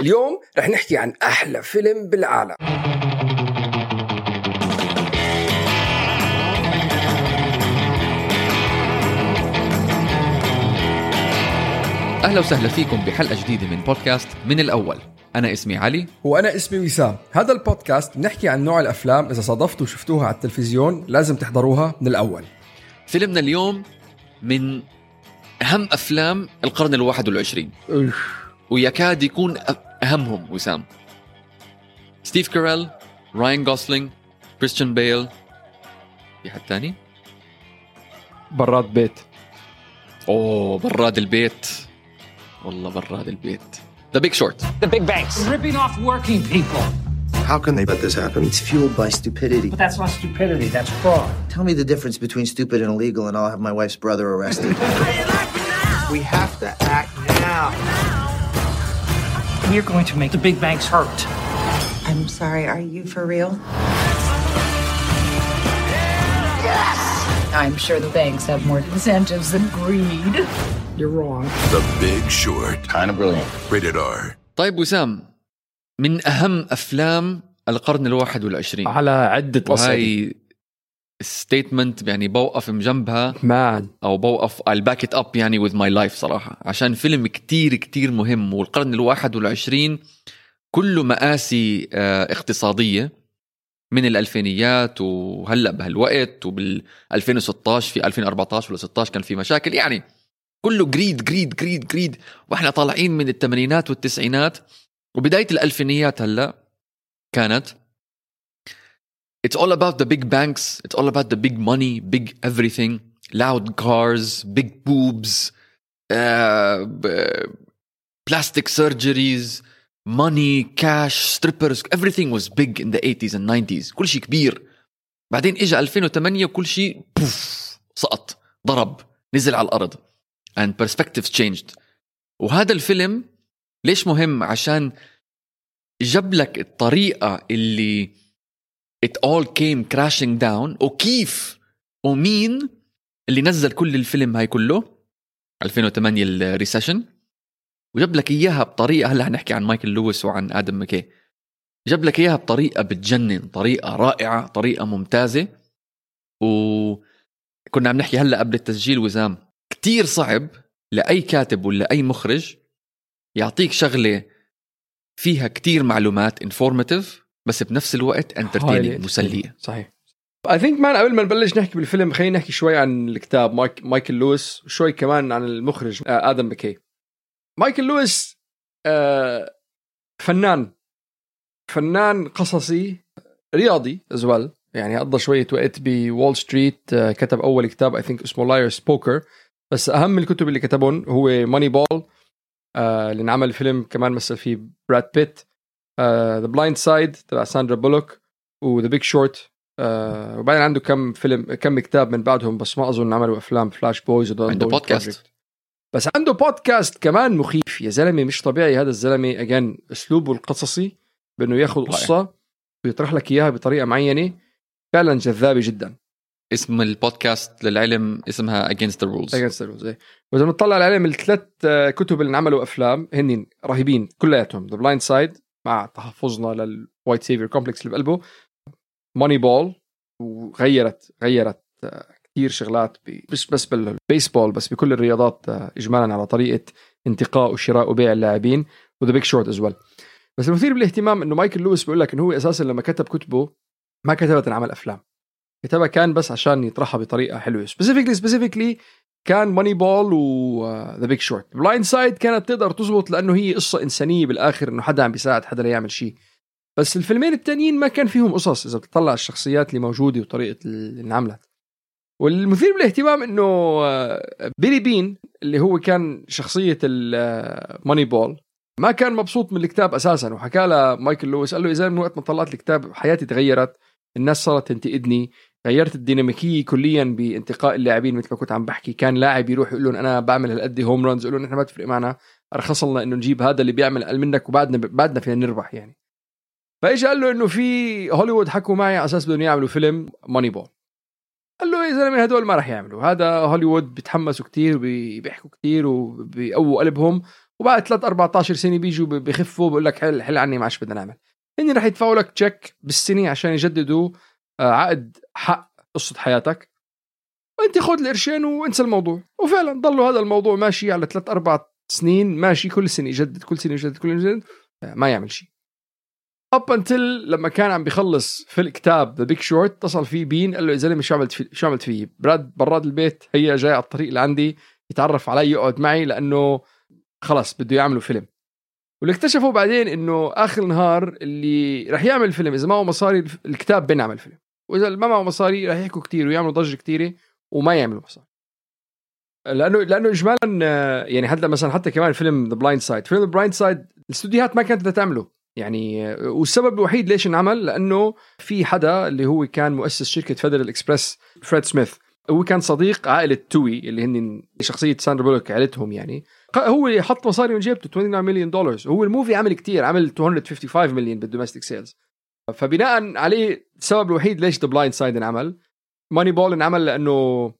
اليوم رح نحكي عن أحلى فيلم بالعالم. أهلا وسهلا فيكم بحلقة جديدة من بودكاست من الأول. أنا اسمي علي. وأنا اسمي وسام. هذا البودكاست بنحكي عن نوع الأفلام إذا صادفتوا وشفتوها على التلفزيون لازم تحضروها من الأول. فيلمنا اليوم من أهم أفلام القرن الواحد والعشرين. ويكاد يكون أ- اهمهم وسام ستيف كاريل راين غوسلينج كريستيان بيل في حد تاني برات بيت اوه براد البيت والله براد البيت ذا بيج شورت The big banks. ripping off working people. How can they let this happen? It's fueled by stupidity. But that's not stupidity, that's fraud. Tell me the difference between stupid and illegal, and I'll have my wife's brother arrested. We're going to make the big banks hurt. I'm sorry, are you for real? I'm sure the banks have more incentives than greed. You're wrong. The Big Short. kind of brilliant. Rated R. طيب وسام من اهم افلام القرن الواحد والعشرين على عدة وهاي statement يعني بوقف جنبها man أو بوقف I'll back it up يعني with my life صراحة. عشان فيلم كتير كتير مهم والقرن الواحد والعشرين كله مآسي آه، اقتصادية من الألفينيات وهلأ بهالوقت وبال 2016 في 2014 ولا 16 كان في مشاكل. يعني كله greed greed greed greed وإحنا طالعين من الثمانينات والتسعينات. وبداية الألفينيات هلأ كانت It's all about the big banks. It's all about the big money, big everything, loud cars, big boobs, uh, b- plastic surgeries, money, cash, strippers. Everything was big in the 80s and 90s. كل شيء كبير. بعدين اجى 2008 وكل شيء بوف سقط ضرب نزل على الارض and perspectives changed وهذا الفيلم ليش مهم عشان جاب لك الطريقه اللي it all came crashing down. وكيف ومين اللي نزل كل الفيلم هاي كله؟ 2008 ال recession. وجاب لك إياها بطريقة هلأ حنحكي عن مايكل لويس وعن آدم ماكي. جاب لك إياها بطريقة بتجنن طريقة رائعة طريقة ممتازة. وكنا عم نحكي هلأ قبل التسجيل وزام كتير صعب لأي كاتب ولا أي مخرج يعطيك شغلة فيها كتير معلومات informative بس بنفس الوقت entertaining مسلية. صحيح. I think man قبل ما نبلش نحكي بالفيلم خلينا نحكي شوي عن الكتاب مايك مايكل لويس وشوي كمان عن المخرج آه، آدم ماكي مايكل لويس آه، فنان. فنان قصصي رياضي as well يعني قضى شوية وقت ب Wall Street آه، كتب أول كتاب I think اسمه Liar's Poker بس أهم الكتب اللي كتبهم هو Moneyball اللي انعمل فيلم كمان مثل فيه براد بيت The Blind Side تبع ساندرا بولوك و The Big Short وبعدين عنده كم فيلم كم كتاب من بعدهم بس ما أظن عملوا أفلام Flash Boys عنده بودكاست. بس عنده بودكاست كمان مخيف. يا زلمة مش طبيعي هذا الزلمة again أسلوبه القصصي بأنه ياخذ. قصة ويطرح لك إياها بطريقة معينة. فعلا جذابة جدا. اسم البودكاست للعلم اسمها Against the Rules. Against إيه. وإذا بنطلع عليهم الثلاث آه، كتب اللي انعملوا أفلام هن رهيبين كلياتهم. The Blind Side مع تحفظنا لل white savior complex اللي بقلبه. Moneyball وغيرت غيرت آه، كثير شغلات مش بس بالبيسبول بس بكل الرياضات آه، اجمالا على طريقة انتقاء وشراء وبيع اللاعبين و The Big Short as well بس المثير بالاهتمام إنه مايكل لويس بيقول لك إنه هو أساسا لما كتب كتبه ما كتبها تنعمل أفلام. كتبها كان بس عشان يطرحها بطريقة حلوة. specifically specifically كان Moneyball و The Big Short Blind Side كانت تقدر تزبط لأنه هي قصة إنسانية بالآخر إنه حدا عم بيساعد حدا ليعمل شيء. بس الفيلمين التانيين ما كان فيهم قصص إذا بتطلع الشخصيات اللي موجودة وطريقة اللي انعملت. والمثير بالاهتمام إنه بيلي بين اللي هو كان شخصية ال Moneyball ما كان مبسوط من الكتاب أساسا. وحكى له مايكل لويس قال له إذا من وقت ما طلعت الكتاب حياتي تغيرت الناس صارت تنتقدني غيرت الديناميكية كليا بانتقاء اللاعبين مثل ما كنت عم بحكي. كان لاعب يروح يقول لهم أنا بعمل هالقد home runs يقول لهم نحن ما تفرق معنا ارخص لنا انه نجيب هذا اللي بيعمل أقل منك وبعدنا بعدنا فينا نربح يعني. فاجى قال له إنه في هوليوود حكوا معي على أساس بدهم يعملوا فيلم Moneyball. قال له يا زلمة هدول ما راح يعملوا. هذا هوليوود بيتحمسوا كتير وبيحكوا كتير وبيقووا قلبهم وبعد 3 14 سنة بيجوا بخفوا بقول لك حل حل عني ما عادش بدنا نعمل. هن رح يدفعوا لك check بالسنة عشان يجددوا عقد حق قصة حياتك. وأنت خذ القرشين وانسى الموضوع. وفعلا ضلوا هذا الموضوع ماشي على ثلاث أربع سنين ماشي كل سنة يجدد كل سنة يجدد كل سنة آه، ما يعمل شيء. up until لما كان عم بيخلص في الكتاب The Big Short اتصل فيه بين قال له يا زلمه شو عملت في شو عملت فيه؟ براد براد البيت هي جاي على الطريق لعندي يتعرف علي يقعد معي لأنه خلص بده يعملوا فيلم. واللي اكتشفوا بعدين إنه آخر النهار اللي رح يعمل فيلم إذا معه مصاري الكتاب بينعمل فيلم. وإذا ما معه مصاري رح يحكوا كتير ويعملوا ضجة كتيرة وما يعملوا مصاري. لأنه لأنه اجمالا آه، يعني حتى مثلا حتى كمان فيلم The Blind Side فيلم The Blind Side الاستوديوهات ما كانت بدها تعمله. يعني آه، والسبب الوحيد ليش انعمل؟ لأنه في حدا اللي هو كان مؤسس شركة Federal Express Fred Smith هو كان صديق عائلة Tuohy اللي هن شخصية ساندرا بولوك عائلتهم يعني. هو حط مصاري من جيبته 29 مليون دولار هو ال movie عمل كتير عمل 255 مليون بال domestic sales فبناء عليه السبب الوحيد ليش The Blind Side انعمل. Moneyball انعمل لأنه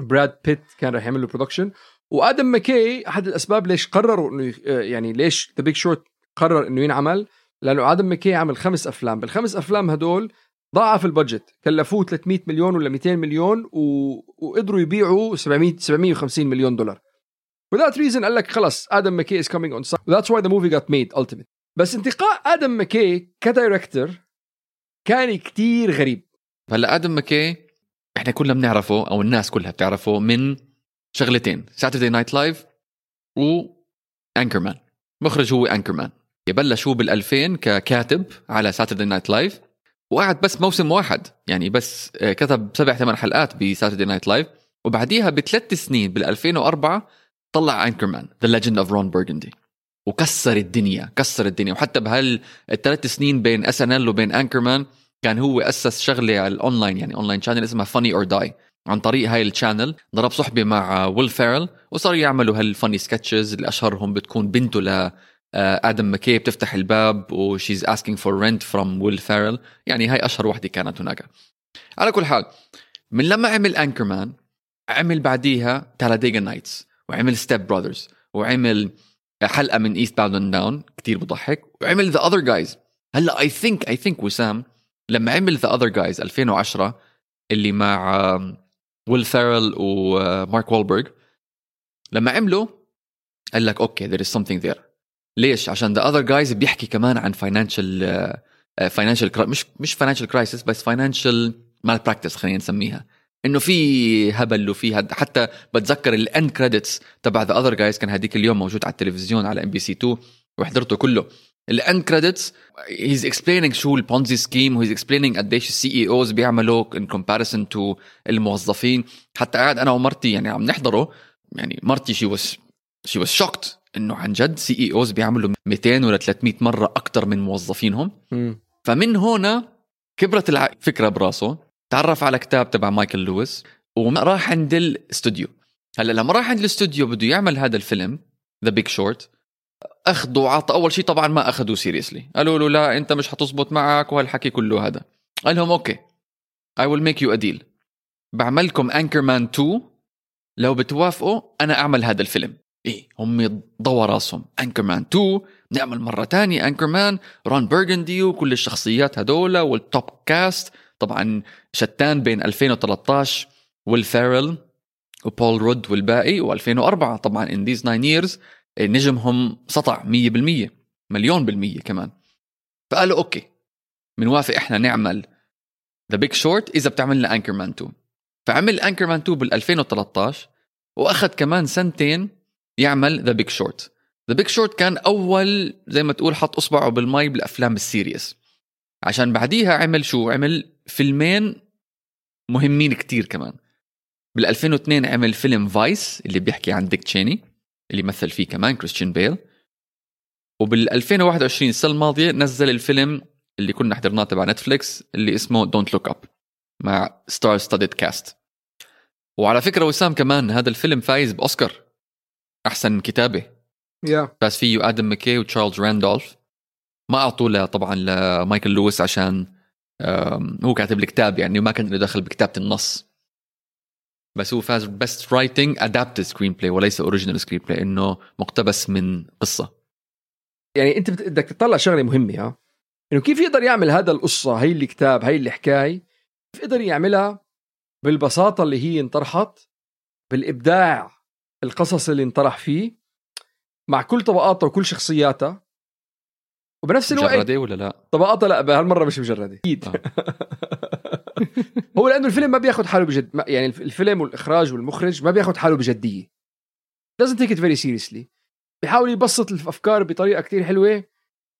Brad Pitt كان رح يعمل له production وآدم ماكي أحد الأسباب ليش قرروا إنه آه، يعني ليش The Big Short قرر إنه ينعمل. لأنه آدم ماكي عمل خمس أفلام. بالخمس أفلام هدول ضاعف ال budget كلفوه 300 مليون ولا 200 مليون و... وقدروا يبيعوا 700 750 مليون دولار. For that reason قال لك خلص آدم ماكي is coming on side, that's why the movie got made ultimate بس انتقاء آدم ماكي ك director كان كتير غريب. هلا آدم ماكي إحنا كلنا بنعرفه أو الناس كلها بتعرفه من شغلتين Saturday Night Live و Anchorman مخرج هو Anchorman بلش هو بال2000 ككاتب على Saturday Night Live وقعد بس موسم واحد يعني بس آه، كتب سبع ثمان حلقات ب Saturday Night Live وبعديها بثلاث سنين بال 2004 طلع Anchorman The Legend of Ron Burgundy وكسر الدنيا كسر الدنيا. وحتى بهالثلاث سنين بين SNL وبين Anchorman كان هو أسس شغلة على الاونلاين يعني online channel اسمها Funny or Die عن طريق هاي ال channel ضرب صحبة مع ويل فيرل وصاروا يعملوا هال funny sketches اللي أشهرهم بتكون بنته ل آدم ماكي بتفتح الباب و she's asking for rent from ويل فيرل يعني هاي أشهر وحدة كانت هناك. على كل حال من لما عمل Anchorman عمل بعديها Talladega Nights وعمل Step Brothers وعمل حلقة من Eastbound & Down كتير بضحك. وعمل The Other Guys هلأ I think I think وسام لما عمل The Other Guys 2010 اللي مع ويل فيرل ومارك وولبرغ لما عمله قال لك okay there is something there. ليش؟ عشان The Other Guys بيحكي كمان عن financial financial مش مش financial crisis بس financial malpractice خلينا نسميها. إنه في هبل وفي هد حتى بتذكر ال end credits تبع The Other Guys كان هديك اليوم موجود على التلفزيون على MBC 2 وحضرته كله. ال end credits he's explaining شو ال Ponzi scheme و he's explaining قديش ال CEOs بيعملوا in comparison to الموظفين. حتى قاعد أنا ومرتي يعني عم نحضره يعني مرتي she was she was shocked إنه عن جد CEOs بيعملوا 200 ولا 300 مرة أكثر من موظفينهم. فمن هنا كبرت الفكرة براسه. تعرف على كتاب تبع مايكل لويس؟ وراح عند الاستوديو. هلا لما راح عند الاستوديو بده يعمل هذا الفيلم The Big Short أخذوا عطى أول شيء طبعا ما أخذوه seriously قالوا له لا أنت مش حتزبط معك وهالحكي كله هذا. قال لهم okay I will make you a deal بعملكم Anchorman 2 لو بتوافقوا أنا أعمل هذا الفيلم. إيه هم ضوى راسهم. Anchorman 2 نعمل مرة تانية. Anchorman Ron Burgundy وكل الشخصيات هدول وال top cast طبعا شتان بين 2013 ويل فيرل وبول رود والباقي و2004 طبعا in these 9 years نجمهم سطع 100% مليون بالمية كمان. فقالوا okay بنوافق إحنا نعمل The Big Short إذا بتعمل لنا Anchorman 2 فعمل Anchorman 2 بال 2013 وأخذ كمان سنتين يعمل The Big Short The Big Short كان أول زي ما تقول حط أصبعه بالمي بالأفلام ال serious. عشان بعديها عمل شو؟ عمل فيلمين مهمين كتير كمان. بال 2002 عمل فيلم Vice اللي بيحكي عن ديك تشيني اللي مثل فيه كمان كريستيان بيل. وبال 2021 السنة الماضية نزل الفيلم اللي كنا حضرناه تبع Netflix اللي اسمه Don't Look Up مع star studded cast وعلى فكرة وسام كمان هذا الفيلم فايز بأوسكار. أحسن كتابة. يا فاز فيه آدم ماكي وتشارلز راندولف ما اعطوه طبعا لمايكل لويس عشان هو كاتب الكتاب يعني وما كان له دخل بكتابة النص. بس هو فاز best writing adapted screenplay وليس original screenplay إنه مقتبس من قصة. يعني أنت بدك تطلع شغلة مهمة ها؟ إنه كيف يقدر يعمل هذا القصة هي الكتاب هي الحكاية؟ كيف يقدر يعملها بالبساطة اللي هي انطرحت بالإبداع القصص اللي انطرح فيه مع كل طبقاتها وكل شخصياتها وبنفس الوقت مجردة ولا لا؟ طبقاتها لا بهالمره مش مجردة. أكيد آه. هو لأنه الفيلم ما بياخذ حاله بجد يعني الف- الفيلم والإخراج والمخرج ما بياخذ حاله بجدية. Doesn't take it very seriously. بيحاول يبسط الأفكار بطريقة كتير حلوة.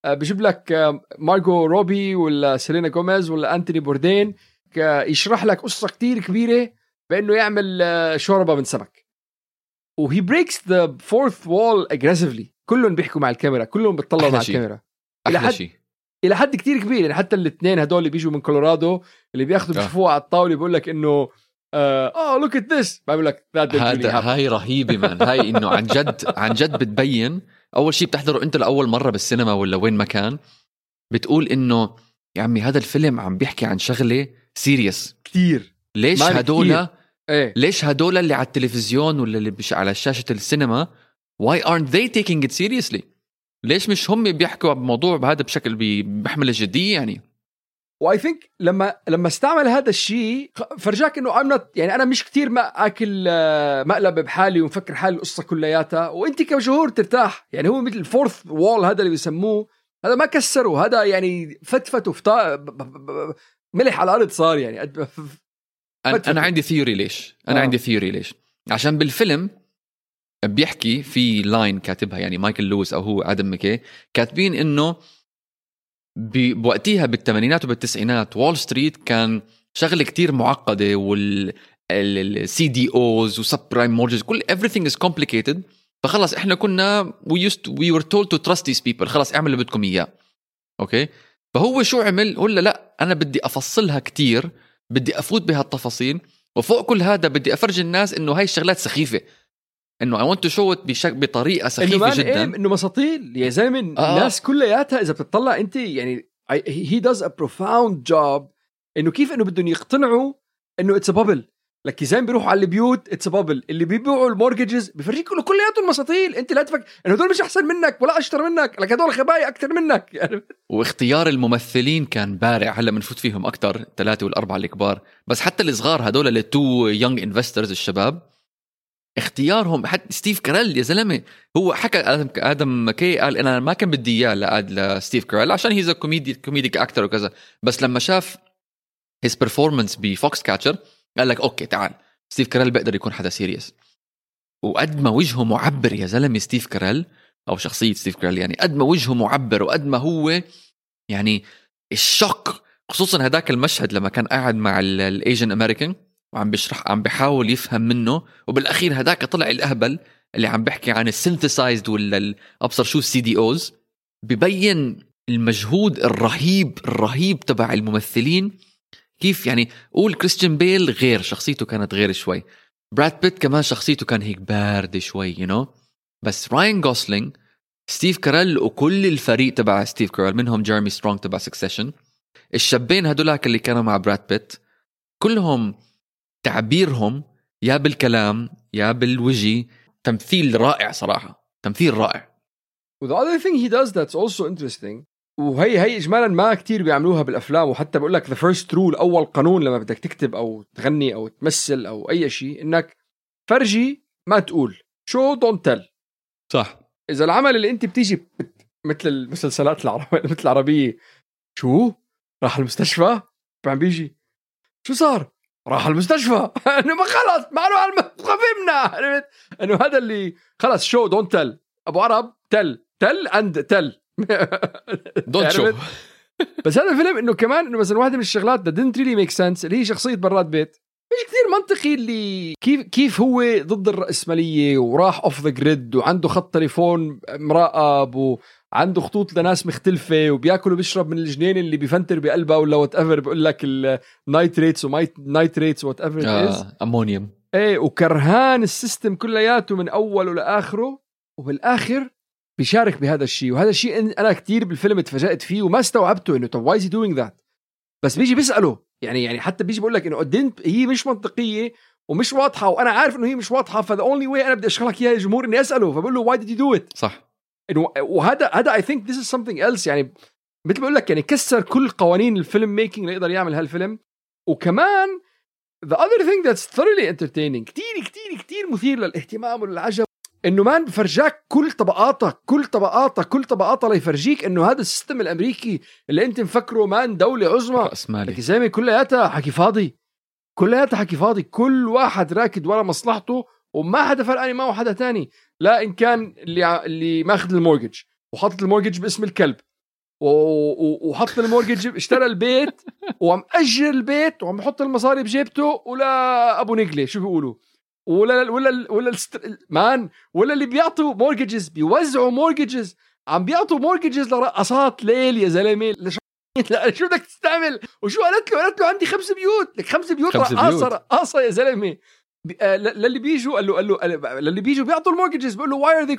آه، بجيب لك آه، مارجو روبي ولا سيلينا جوميز ولا أنتوني بوردين يشرح لك قصة كتير كبيرة بأنه يعمل آه، شوربة من سمك. و he breaks the fourth wall aggressively كلهم بيحكوا مع الكاميرا كلهم بيطلعوا مع شيء. الكاميرا. إلى أحلى حد- شيء. إلى حد كتير كبير يعني حتى الاثنين هدول اللي بيجوا من كولورادو اللي بياخذوا آه. بيشوفوها على الطاولة بيقول لك إنه آه look at this بقول لك هذا. هاي رهيبة man هاي إنه عن جد عن جد بتبين. أول شيء بتحضره أنت لأول مرة بالسينما ولا وين ما كان بتقول إنه يا عمي هذا الفيلم عم بيحكي عن شغلة serious كتير. ليش هدول. إيه. ليش هدول اللي على التلفزيون ولا اللي على شاشة السينما why aren't they taking it seriously? ليش مش هم بيحكوا بموضوع بهذا بشكل بيحمل الجديه يعني و I think لما لما استعمل هذا الشيء فرجاك إنه not يعني أنا مش كتير ما أكل آه، مقلب بحالي ومفكر حالي القصة كلياتها وأنت كجمهور ترتاح يعني هو مثل ال fourth wall هذا اللي بيسموه هذا ما كسره هذا يعني فتفت وفتا ملح على الأرض صار يعني أنا. أنا عندي theory ليش أنا. آه. عندي theory ليش عشان بالفيلم بيحكي في line كاتبها يعني مايكل لويس أو هو آدم مكي كاتبين إنه بوقتها بالثمانينات وبالتسعينات وول ستريت كان شغلة كتير معقدة وال ال CDOs و subprime mortgages كل everything is complicated. فخلص إحنا كنا we used we were told to trust these people. خلص اعمل اللي بدكم إياه. okay؟ فهو شو عمل؟ قلنا لا أنا بدي أفصلها كتير بدي أفوت بهالتفاصيل وفوق كل هذا بدي افرجي الناس إنه هاي الشغلات سخيفة. إنه I want to show بشك بطريقة سخيفة جدا. إيه إنه مساطيل يا زلمة. آه. الناس كلياتها إذا بتطلع أنت يعني he does a profound job إنه كيف إنه بدهم يقتنعوا إنه it's bubble لك يا زلمة بيروحوا على البيوت it's bubble اللي بيبيعوا ال mortgages بفرجيك انه كلياتهم مساطيل. أنت لا تفكر إنه هدول مش أحسن منك ولا أشطر منك. لك هدول خبايا أكثر منك. يعني واختيار الممثلين كان بارع. هلأ بنفوت فيهم أكثر الثلاثة والأربعة الكبار. بس حتى الصغار هدول ال two young investors الشباب اختيارهم. حتى ستيف كاريل يا زلمة هو حكى آدم آدم ماكي قال أنا ما كان بدي إياه لستيف كاريل عشان he's comedy comedic أكتر وكذا. بس لما شاف his performance ب Foxcatcher قال لك okay تعال. ستيف كاريل بيقدر يكون حدا serious وقد ما وجهه معبر يا زلمة ستيف كاريل أو شخصية ستيف كاريل يعني قد ما وجهه معبر وقد ما هو يعني الشق خصوصا هذاك المشهد لما كان قاعد مع ال Asian American وعم بيشرح عم بيحاول يفهم منه. وبالأخير هذاك طلع الأهبل اللي عم بيحكي عن ال synthesized ولا أبصر شو ال CDOs ببين المجهود الرهيب الرهيب تبع الممثلين. كيف يعني قول كريستيان بيل غير شخصيته كانت غير شوي. براد بيت كمان شخصيته كان هيك بارد شوي you you know? بس راين جوسلينج ستيف كاريل وكل الفريق تبع ستيف كاريل منهم جيرمي سترونج تبع Succession الشابين هدولاك اللي كانوا مع براد بيت كلهم تعبيرهم يا بالكلام يا بالوجه تمثيل رائع صراحة تمثيل رائع. و the other thing he does that's also interesting وهي هي اجمالا ما كتير بيعملوها بالأفلام وحتى بقول لك the first rule أول قانون لما بدك تكتب أو تغني أو تمثل أو أي شيء إنك فرجي ما تقول show don't tell صح. إذا العمل اللي أنت بتيجي بت... مثل المسلسلات العربية مثل العربية شو؟ راح المستشفى؟ عم بيجي شو صار؟ راح المستشفى. إنه ما خلص ما له علم. فهمنا عرفت إنه هذا اللي خلص show don't tell أبو عرب tell tell and tell don't show؟ بس هذا الفيلم إنه كمان إنه مثلا واحدة من الشغلات that didn't really make sense اللي هي شخصية براد بيت. مش كثير منطقي اللي كيف كيف هو ضد الرأسمالية وراح off the grid وعنده خط تليفون مراقب وعنده خطوط لناس مختلفة وبياكل وبيشرب من الجنينة اللي بيفنتر بقلبها ولا whatever بقول لك ال nitrates ومايتريتس whatever آه امونيوم إيه وكرهان ال system كلياته من أوله لآخره وبالآخر بيشارك بهذا الشيء. وهذا الشيء أنا كتير بالفيلم تفاجأت فيه وما استوعبته إنه طب why is doing that بس بيجي بيسأله. يعني يعني حتى بيجي بقول لك إنه قدمت هي مش منطقية ومش واضحة وأنا عارف إنه هي مش واضحة ف the only way أنا بدي اشغلك إياها يا جمهور إني أسأله. فبقول له why did you do it صح. وهذا هذا I think this is something else يعني مثل ما بقول لك يعني كسر كل قوانين ال filmmaking ليقدر يعمل هالفيلم. وكمان the other thing that's thoroughly entertaining كتير كتير كتير مثير للاهتمام وللعجب. إنه man بفرجاك كل طبقاتك كل طبقاتك كل طبقاتها ليفرجيك إنه هذا ال system الأمريكي اللي أنت مفكره man دولة عظمى. رأس لك يا زلمه كلياتها حكي فاضي. كلياتها حكي فاضي. كل واحد راكد ورا مصلحته وما حدا فرقاني معه حدا تاني. لا إن كان اللي اللي ماخذ ال mortgage وحاطط ال mortgage باسم الكلب وحط ال mortgage اشترى البيت وعم أجر البيت وعم يحط المصاري بجيبته ولا أبو نقله شو بيقولوا؟ ولا ولا ولا الست- man ولا اللي بيعطوا mortgages بيوزعوا mortgages عم بيعطوا mortgages لرقاصات ليل يا زلمة لش- لا شو بدك تستعمل؟ وشو قالت له؟ قالت له عندي خمس بيوت لك خمس بيوت خمس رقاصه. رقاصه يا زلمة. للي بيجوا قال له قال له للي بيجوا بيعطوا ال mortgages بيقول له why are they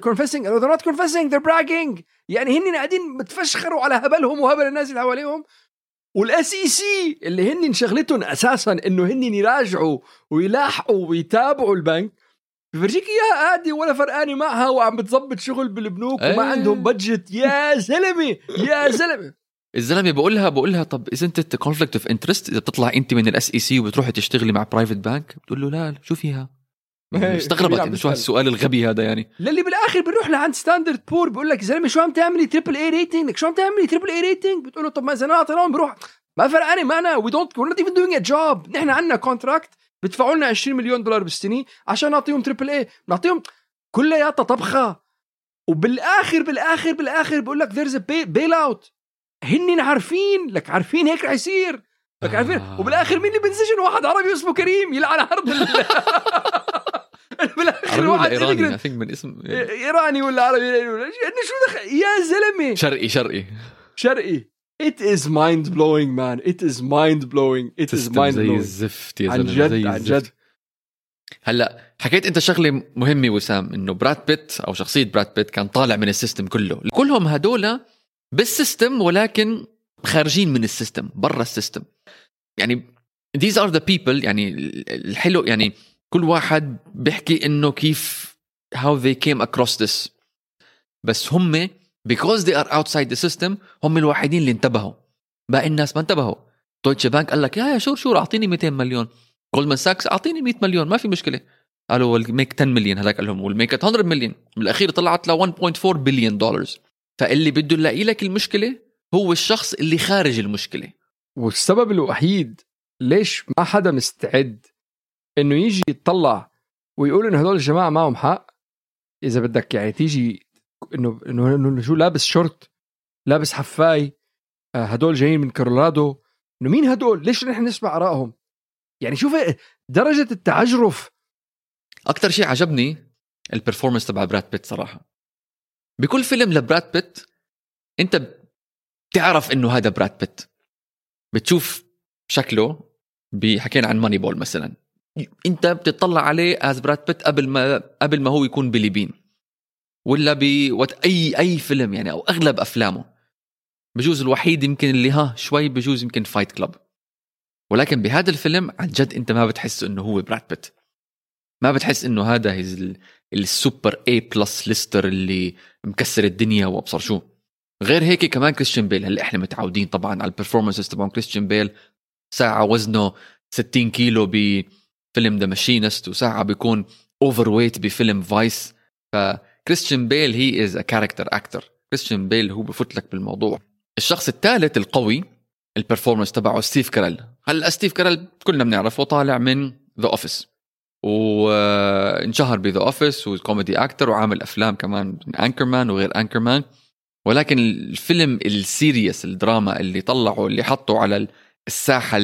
confessing? قال له they're not confessing they're bragging. يعني هن قاعدين بتفشخروا على هبلهم وهبل الناس اللي حواليهم. وال SEC اللي هن شغلتهم أساسا إنه هن يراجعوا ويلاحقوا ويتابعوا البنك. بفرجيك إياها قاعدة ولا فرقانة معها وعم بتظبط شغل بالبنوك وما إيه. عندهم budget يا زلمة يا زلمة. الزلمة بقولها بقولها طب اذا انت conflict of interest إذا بتطلع أنت من ال SEC وبتروحي تشتغلي مع private bank بتقول له لا شو فيها؟ استغربت عم انه شو. هالسؤال الغبي هذا يعني. للي بالآخر بنروح لعند Standard Poor بقول لك زلمة شو عم تعملي triple A rating لك شو عم تعملي triple A rating بتقول له طب ما إذا أنا اعطيناهم بروح. ما فرقانه معنا we don't we not even doing a job نحن عندنا contract بدفعوا لنا 20 مليون دولار بالسنة عشان نعطيهم تريبل اي بنعطيهم كلياتها طبخة. وبالآخر بالآخر بالآخر بقول لك ذيرز بيل اوت هن عارفين لك عارفين هيك رح يصير. لك عارفين؟ آه. وبالآخر مين اللي بنسجن؟ واحد عربي اسمه كريم يلعن عرض ال- بالآخر واحد إيراني؟ من اسم إيراني ولا عربي؟ إنه شو دخل؟ يا زلمة. شرقي شرقي. شرقي. It is mind blowing man. It is mind blowing it is mind زي blowing الزفت يا عن زلمة جد زي عن. جد. هلا حكيت أنت شغلة مهمة وسام إنه براد بيت أو شخصية براد بيت كان طالع من ال system كله. كلهم هدول بال system ولكن خارجين من ال system برا ال system. يعني these are the people يعني الحلو يعني كل واحد بيحكي إنه كيف how they came across this. بس هم because they are outside the system هم الوحيدين اللي انتبهوا. باقي الناس ما انتبهوا. Deutsche Bank قال لك يا يا sure sure أعطيني 200 مليون. Goldman Sachs أعطيني 100 مليون ما في مشكلة. قال له make 10 مليون هذاك قال لهم make 100 مليون بالاخير طلعت ل 1.4 بليون دولار فاللي بده يلاقي لك المشكلة هو الشخص اللي خارج المشكلة. والسبب الوحيد ليش ما حدا مستعد إنه يجي يتطلع ويقول إنه هدول الجماعة معهم حق؟ إذا بدك يعني تيجي انه انه انه شو لابس شورت لابس حفاي آه، هدول جايين من كولورادو. إنه مين هدول؟ ليش نحن نسمع آرائهم؟ يعني شوف درجة التعجرف. أكثر شيء عجبني ال performance تبع براد بيت صراحة. بكل فيلم لبراد بيت انت بتعرف انه هذا براد بيت. بتشوف شكله حكينا عن Moneyball مثلا. انت بتطلع عليه as براد بيت قبل ما قبل ما هو يكون بيلي بين. ولا ب أي أي فيلم يعني أو أغلب أفلامه. بجوز الوحيد يمكن اللي ها شوي بجوز يمكن Fight Club ولكن بهذا الفيلم عن جد انت ما بتحس إنه هو براد بيت. ما بتحس إنه هذا ال super A plus lister اللي مكسر الدنيا وأبصر شو؟ غير هيك كمان كريستيان بيل هلأ إحنا متعودين طبعا على ال performances تبعون كريستيان بيل ساعة وزنه 60 كيلو بفيلم The Machinist وساعة بيكون overweight بفيلم Vice فكريستيان بيل he is a character actor كريستيان بيل هو بفوت لك بالموضوع. الشخص الثالث القوي ال performance تبعه ستيف كارل هلأ ستيف كارل كلنا بنعرفه طالع من The Office وانشهر ب The Office و comedy actor وعامل أفلام كمان Anchorman وغير Anchorman. ولكن الفيلم ال serious الدراما اللي طلعه اللي حطه على الساحة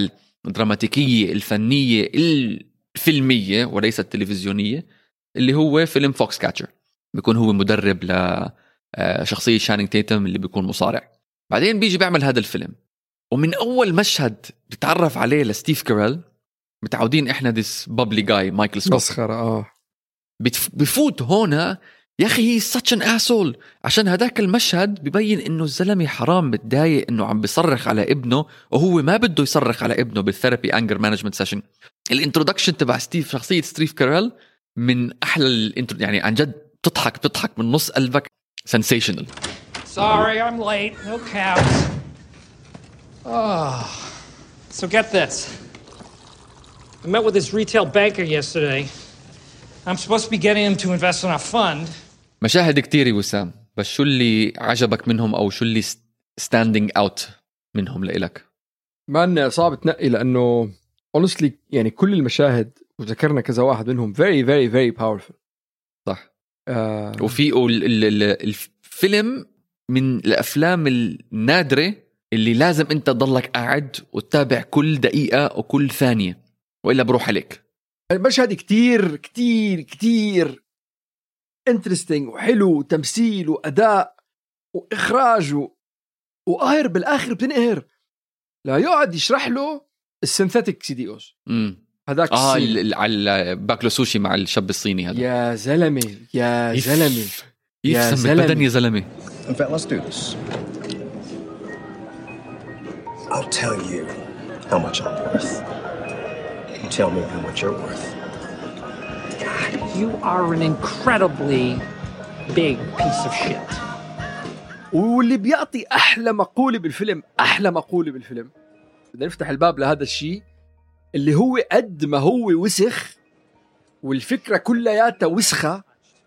الدراماتيكية الفنية الفيلمية وليس التلفزيونيه اللي هو فيلم Foxcatcher بيكون هو مدرب لشخصيه شانينج تيتم اللي بيكون مصارع. بعدين بيجي بيعمل هذا الفيلم. ومن أول مشهد بتعرف عليه لستيف كارل متعودين إحنا this bubbly guy مايكل سكوت مسخرة آه بتف... بفوت هنا يا أخي هي such an asshole عشان هداك المشهد ببين إنه الزلمة حرام متضايق إنه عم بيصرخ على ابنه وهو ما بده يصرخ على ابنه بال therapy anger management session ال introduction تبع ستيف شخصية ستيف كاريل من أحلى ال intro يعني عن جد بتضحك بتضحك من نص قلبك sensational Sorry, I'm late. No cabs. Oh. So get this. I met with this retail banker yesterday. I'm supposed to be getting him to invest in our fund. مشاهد كتير يا وسام بس شو اللي عجبك منهم أو شو اللي standing out منهم لإلك؟ ما انه صعب تنقي لأنه honestly يعني كل المشاهد وذكرنا كذا واحد منهم very very very powerful. صح. آه. وفي ال- ال- ال- الفيلم من الأفلام النادرة اللي لازم أنت تضلك قاعد وتتابع كل دقيقة وكل ثانية. وإلا بروح عليك. المشهد كتير كتير كتير انترستنج وحلو وتمثيل وأداء وإخراج و... وقاهر بالآخر بتنقهر. لا يقعد يشرح له ال synthetic CDOs. امم هذاك آه عم باكلوا سوشي مع الشاب الصيني هذا. يا زلمة يا زلمة يا. بالبدن يا زلمة. In fact, let's do this. I'll tell you how much I'm worth. You tell me how much you're worth. You are an incredibly big piece of shit. واللي بيعطي أحلى مقولة بالفيلم أحلى مقولة بالفيلم بدنا نفتح الباب لهذا الشيء اللي هو قد ما هو وسخ والفكرة كلياتها وسخة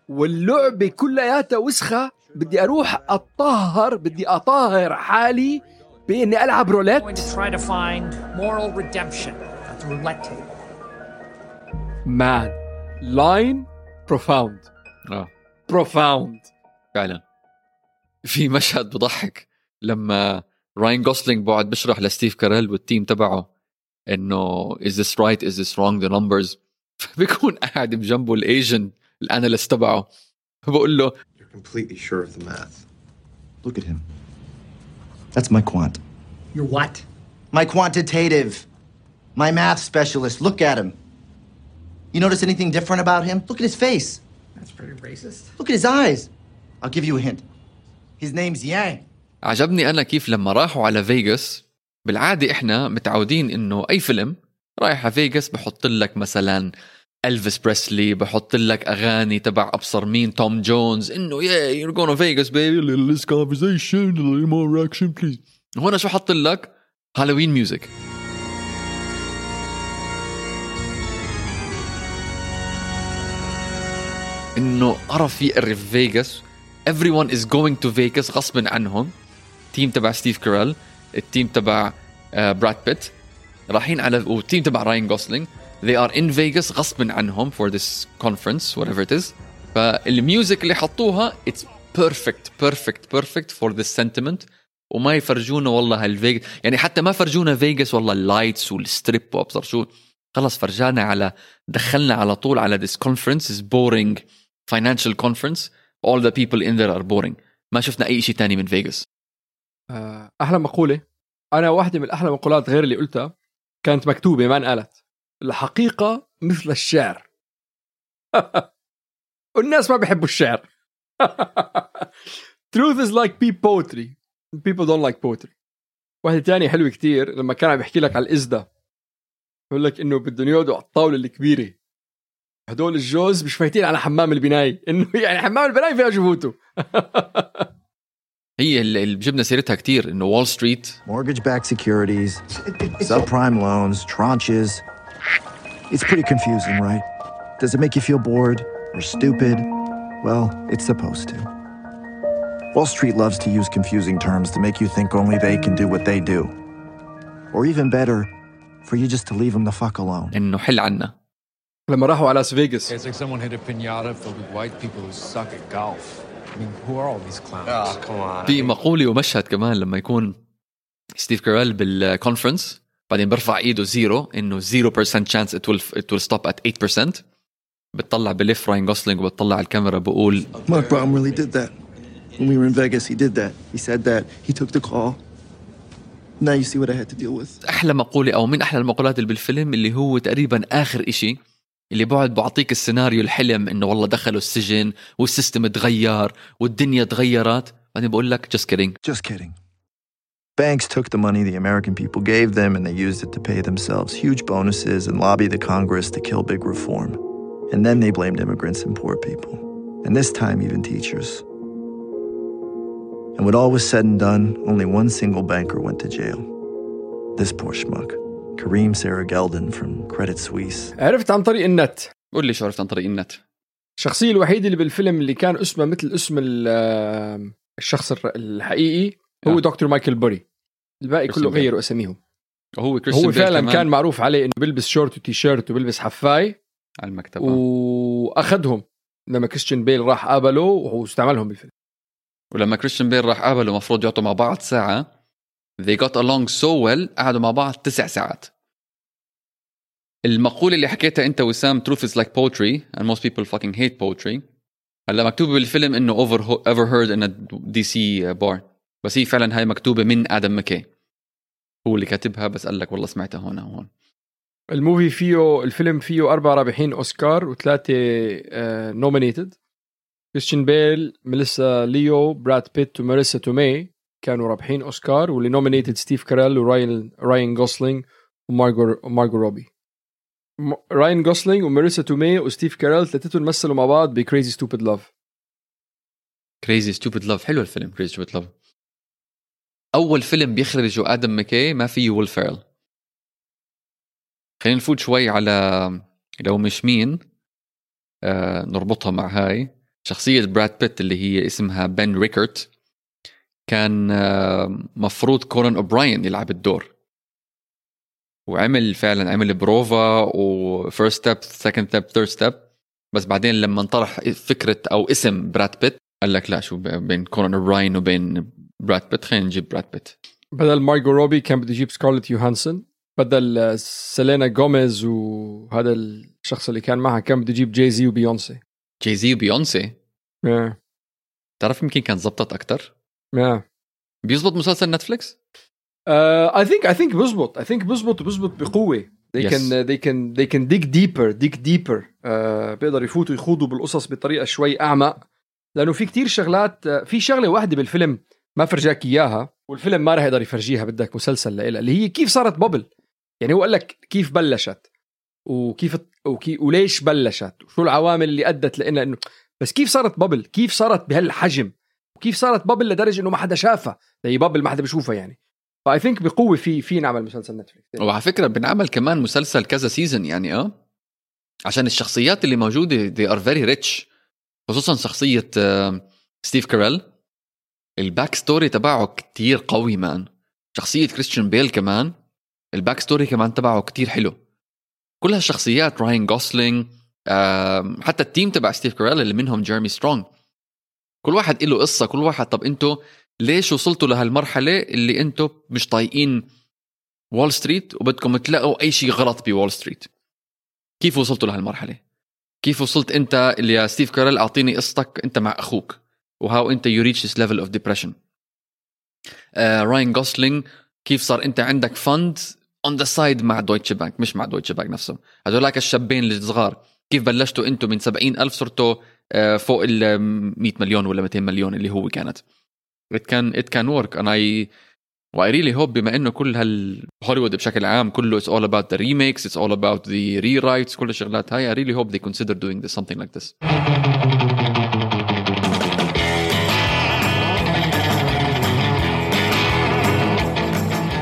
واللعبة كلياتها وسخة بدي أروح أطهر بدي أطهر حالي بإني ألعب روليت going to try to find moral redemption at the roulette table. مان لاين بروفاوند اه بروفاوند فعلا في مشهد بضحك لما راين جوسلينج بقعد بشرح لستيف كاريل والتيم تبعه انه is this right is this wrong the numbers فبيكون قاعد بجنبه الايجن الاناليست تبعه بقول له You're completely sure of the math. Look at him. That's my quant. You're what? My quantitative. My math specialist. Look at him. You notice anything different about him? Look at his face. That's pretty racist. Look at his eyes. I'll give you a hint. His name's Yang. عجبني أنا كيف لما راحوا على فيغاس بالعادة إحنا متعودين إنه أي فيلم رايح على فيغاس بحط لك مثلا الفيس بريسلي بحط لك أغاني تبع أبصر مين توم جونز إنه yeah you're gonna Vegas baby less conversation more action please هون شو حط لك هالوين music إنه قرف يقرف فيغاس. Everyone is going to Vegas غصبا عنهم. team تبع ستيف كاريل ال team تبع آه، براد بيت رايحين على وال team تبع راين جوسلينج they are in Vegas غصبا عنهم for this conference whatever it is. فال music اللي حطوها it's perfect perfect perfect for this sentiment. وما يفرجونا والله هالفيجاس يعني حتى ما فرجونا فيجاس والله ال lights وال strip وأبصر شو. خلص فرجانا على دخلنا على طول على this conference. Is boring. Financial conference all the people in there are boring. ما شفنا أي شيء تاني من فيجاس آه، أحلى مقولة. أنا واحدة من أحلى مقولات غير اللي قلتها. كانت مكتوبة ما انقالت. الحقيقة مثل الشعر. والناس ما بيحبوا الشعر. Truth is like be poetry. People don't like poetry. واحدة تانية حلوة كتير لما كان عم يحكي لك على الإزدة. بقول لك إنه بدهم يقعدوا على الطاولة الكبيرة. هدول الجوز مش فايتين على حمام البناية إنه يعني حمام البناية فيها جبوته هي اللي اللي جبنا سيرتها كتير انه وول ستريت Mortgage backed securities, subprime loans, tranches. It's pretty confusing, right? Does it make you feel bored or stupid? Well, it's supposed to. Wall Street loves to use confusing terms to make you think only they can do what they do. Or even better, for you just to leave them the fuck alone. انه حل عنا لما راحوا على لاس فيغاس It's like someone hit a pinata filled with white people who suck at golf. I mean, who are all these clowns? Oh, come on. في مقولة ومشهد كمان لما يكون ستيف كاريل بال conference بعدين برفع ايده zero انه 0% chance it will it will stop at 8% بتطلع بلف راين جوسلينج وبتطلع على الكاميرا بقول Mark Baum really did that. When we were in Vegas, he did that. He said that. He took the call. Now you see what I had to deal with. أحلى مقولة أو من أحلى المقولات اللي بالفيلم اللي هو تقريبا اخر اشي اللي بقعد بعطيك السيناريو الحلم انه والله دخلوا السجن والسيستم تغير والدنيا تغيرت بعدين بقول لك just kidding Just kidding. Banks took the money the American people gave them and they used it to pay themselves huge bonuses and lobby the Congress to kill big reform. And then they blamed immigrants and poor people. And this time, even teachers. And when all was said and done, only one single banker went to jail. This poor schmuck, Kareem Sarah Geldin from Credit Suisse. عرفت عن طريق النت قول لي شو عرفت عن طريق النت الشخصية الوحيدة اللي بالفيلم اللي كان اسمه مثل اسم آه، الشخص الحقيقي هو آه. دكتور مايكل بوري الباقي كله. غيروا أساميهم وهو كريستيان هو فعلا كمان كان معروف عليه إنه بيلبس شورت وتي شيرت وبيلبس حفاي على المكتب آه. وأخذهم لما كريستيان بيل راح قابله واستعملهم بالفيلم ولما كريستيان بيل راح قابله المفروض يعطوا مع بعض ساعة they got along so well قعدوا مع بعض تسع ساعات. المقولة اللي حكيتها أنت وسام truth is like poetry and most people fucking hate poetry. هلا مكتوبة بالفيلم إنه overheard in a DC bar. بس هي فعلا هاي مكتوبة من آدم ماكي هو اللي كاتبها بس قال لك والله سمعتها هون وهون ال movie فيه الفيلم فيه أربع رابحين أوسكار وثلاثة nominated كريستيان بيل ميليسا ليو براد بيت وماريسا تومي. كانوا رابحين أوسكار واللي nominated ستيف كاريل وراين راين جوسلينج ومارجو مارجو روبي. راين جوسلينج وماريسا تومي وستيف كاريل ثلاثتهم مثلوا مع بعض ب Crazy Stupid Love Crazy Stupid Love حلو الفيلم Crazy Stupid Love أول فيلم بيخرجه آدم ماكي ما فيه ويل فيرل خلينا نفوت شوي على لو مش مين آه نربطها مع هاي. شخصية براد بيت اللي هي اسمها بن ريكرت كان آه مفروض كونان أوبراين يلعب الدور. وعمل فعلا عمل بروفا و first step second step third step بس بعدين لما انطرح فكرة أو اسم براد بيت قال لك لا شو بين كونان أوبراين وبين براد بيت خلينا نجيب براد بيت. بدل مارجو روبي كان بده يجيب سكارلت يوهانسون بدل آه، سيلينا جوميز وهذا الشخص اللي كان معها كان بده يجيب جاي زي وبيونسي. جاي زي وبيونسي؟ Yeah. تعرف يمكن كان زبطت أكثر. بيزبط مسلسل نتفليكس؟ Uh, I think I think بزبط I think بزبط بزبط بقوة. They Yes. can they can they can dig deeper dig deeper. Uh, بيقدروا يفوتوا يخوضوا بالقصص بطريقة شوي أعمق. لأنه في كتير شغلات uh, في شغلة واحدة بالفيلم ما فرجاك إياها والفيلم ما راح يقدر يفرجيها بدك مسلسل لإلها اللي هي كيف صارت بابل. يعني هو قال لك كيف بلشت وكيف وكي وليش بلشت وشو العوامل اللي أدت لإنها إنه بس كيف صارت bubble؟ كيف صارت بهالحجم؟ وكيف صارت bubble لدرجة إنه ما حدا شافها. زي bubble ما حدا بيشوفها يعني. ف I think بقوة في في نعمل مسلسل نتفلكس وعلى فكرة بنعمل كمان مسلسل كذا season يعني آه. عشان الشخصيات اللي موجودة they are very rich. خصوصا شخصية ستيف كاريل ال back story تبعه كتير قوي man شخصية كريستيان بيل كمان. ال back story كمان تبعه كتير حلو. كل هالشخصيات راين جوسلينج حتى ال team تبع ستيف كاريل اللي منهم جيرمي سترونج كل واحد له قصة كل واحد طب أنتوا ليش وصلتوا لهالمرحلة اللي أنتوا مش طايقين وول ستريت وبدكم تلاقوا أي شيء غلط بوول ستريت كيف وصلتوا لهالمرحلة؟ كيف وصلت أنت اللي يا ستيف كاريل أعطيني قصتك أنت مع أخوك؟ و how أنت you reach this level of depression راين جوسلينج كيف صار أنت عندك fund on the side مع دويتش بانك مش مع دويتش بانك نفسه هذولاك الشابين الصغار. كيف بلشتوا أنتم من 70 ألف صرتوا فوق ال 100 مليون ولا 200 مليون اللي هو كانت. It can it can work. And I و I really hope بما إنه كل هالهوليوود بشكل عام كله it's all about the remakes it's all about the rewrites كل الشغلات هاي I really hope they consider doing this something like this.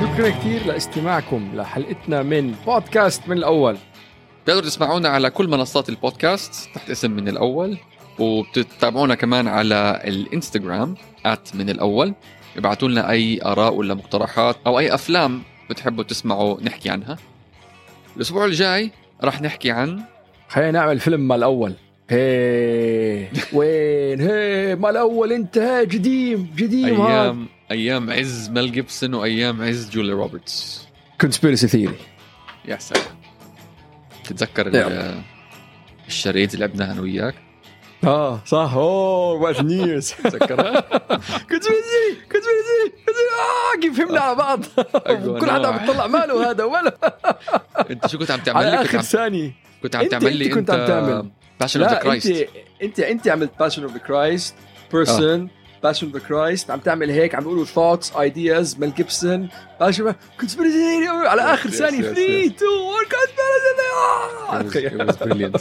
شكرا كثير لاستماعكم لحلقتنا من بودكاست من الأول. تقدروا تسمعونا على كل منصات البودكاست تحت اسم من الأول. وبتتابعونا كمان على الإنستغرام من الأول. ابعتوا لنا أي آراء ولا مقترحات أو أي أفلام بتحبوا تسمعوا نحكي عنها. الأسبوع الجاي راح نحكي عن خلينا نعمل فيلم مال الأول. هي وين؟ هي مال الأول أنت هي قديم قديم أيام أيام عز ميل جيبسون وأيام عز جولي روبرتس. كونسبيرسي ثيري يا سلام. تتذكر يلا. ال- الشريدز اللي لعبناها أنا وياك؟ آه. صح. أوه وات نيوز تذكرها؟ كونسبيرسي كونسبيرسي آه كيف فهمنا على بعض. أيوة، كل حدا. عم يطلع ماله هذا ولا أنت شو كنت عم تعمل على لي؟ كنت آخر عم ثانية. كنت عم تعمل لي أنت كنت عم تعمل. باشن اوف ذا كرايست انت انت أنت عملت باشن اوف ذا كرايست بيرسون باشن اوف ذا كرايست عم تعمل هيك عم بيقولوا ثوتس ايدياز ميل جيبسون باشن كونسبيرسي على آخر ثانية. yes, 3 2 1 بريليانت